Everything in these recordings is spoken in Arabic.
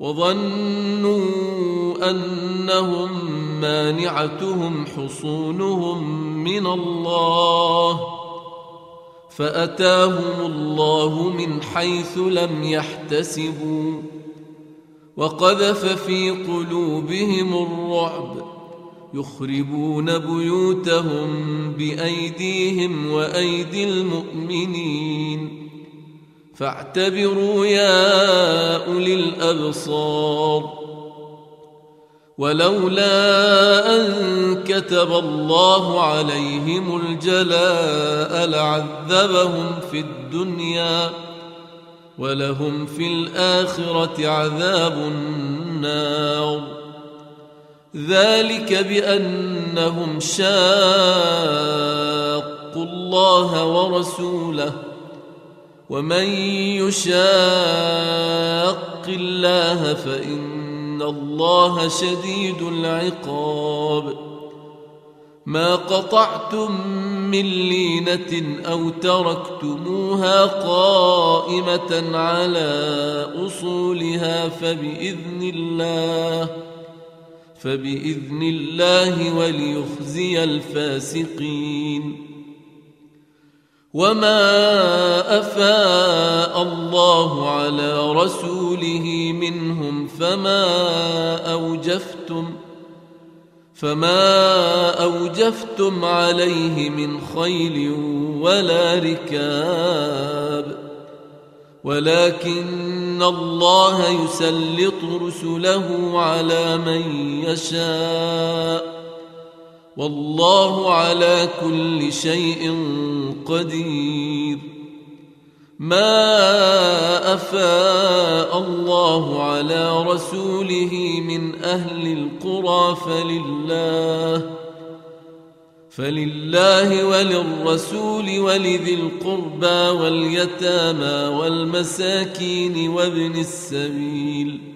وظنوا أنهم مانعتهم حصونهم من الله فأتاهم الله من حيث لم يحتسبوا وقذف في قلوبهم الرعب يخربون بيوتهم بأيديهم وأيدي المؤمنين فاعتبروا يا أولي الأبصار. ولولا أن كتب الله عليهم الجلاء لعذبهم في الدنيا ولهم في الآخرة عذاب النار. ذلك بأنهم شاقوا الله ورسوله ومن يشاق الله فان الله شديد العقاب ما قطعتم من لينه أو تركتموها قائمه على اصولها فباذن الله فباذن الله وليخزي الفاسقين وما افاء الله على رسوله منهم فما اوجفتم فما اوجفتم عليه من خيل ولا ركاب ولكن الله يسلط رسله على من يشاء والله على كل شيء قدير. ما أفاء الله على رسوله من أهل القرى فلله فلله وللرسول ولذي القربى واليتامى والمساكين وابن السبيل.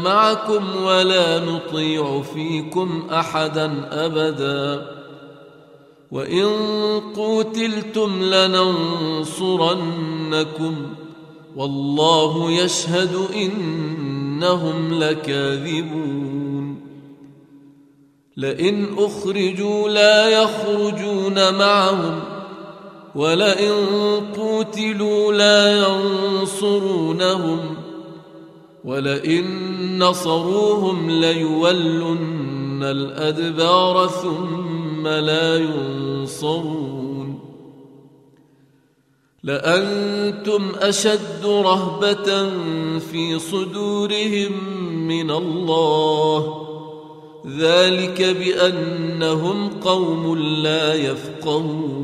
معكم ولا نطيع فيكم أحدا أبدا. وإن قوتلتم لننصرنكم والله يشهد إنهم لكاذبون. لئن أخرجوا لا يخرجون معهم ولئن قوتلوا لا ينصرونهم ولئن نصروهم ليولن الأدبار ثم لا ينصرون. لأنتم أشد رهبة في صدورهم من الله. ذلك بأنهم قوم لا يفقهون.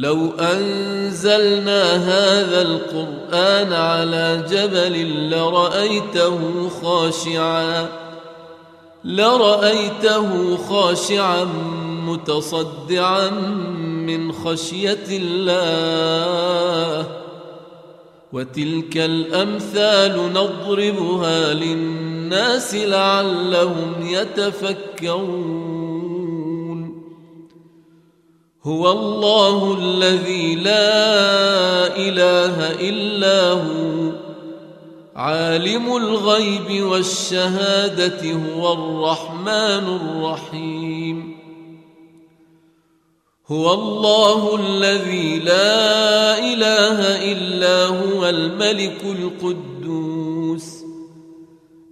لو أنزلنا هذا القرآن على جبل لرأيته خاشعا لرأيته خاشعا متصدعا من خشية الله. وتلك الأمثال نضربها للناس لعلهم يتفكرون. هو الله الذي لا إله إلا هو. عالم الغيب والشهادة هو الرحمن الرحيم. هو الله الذي لا إله إلا هو الملك القدوس.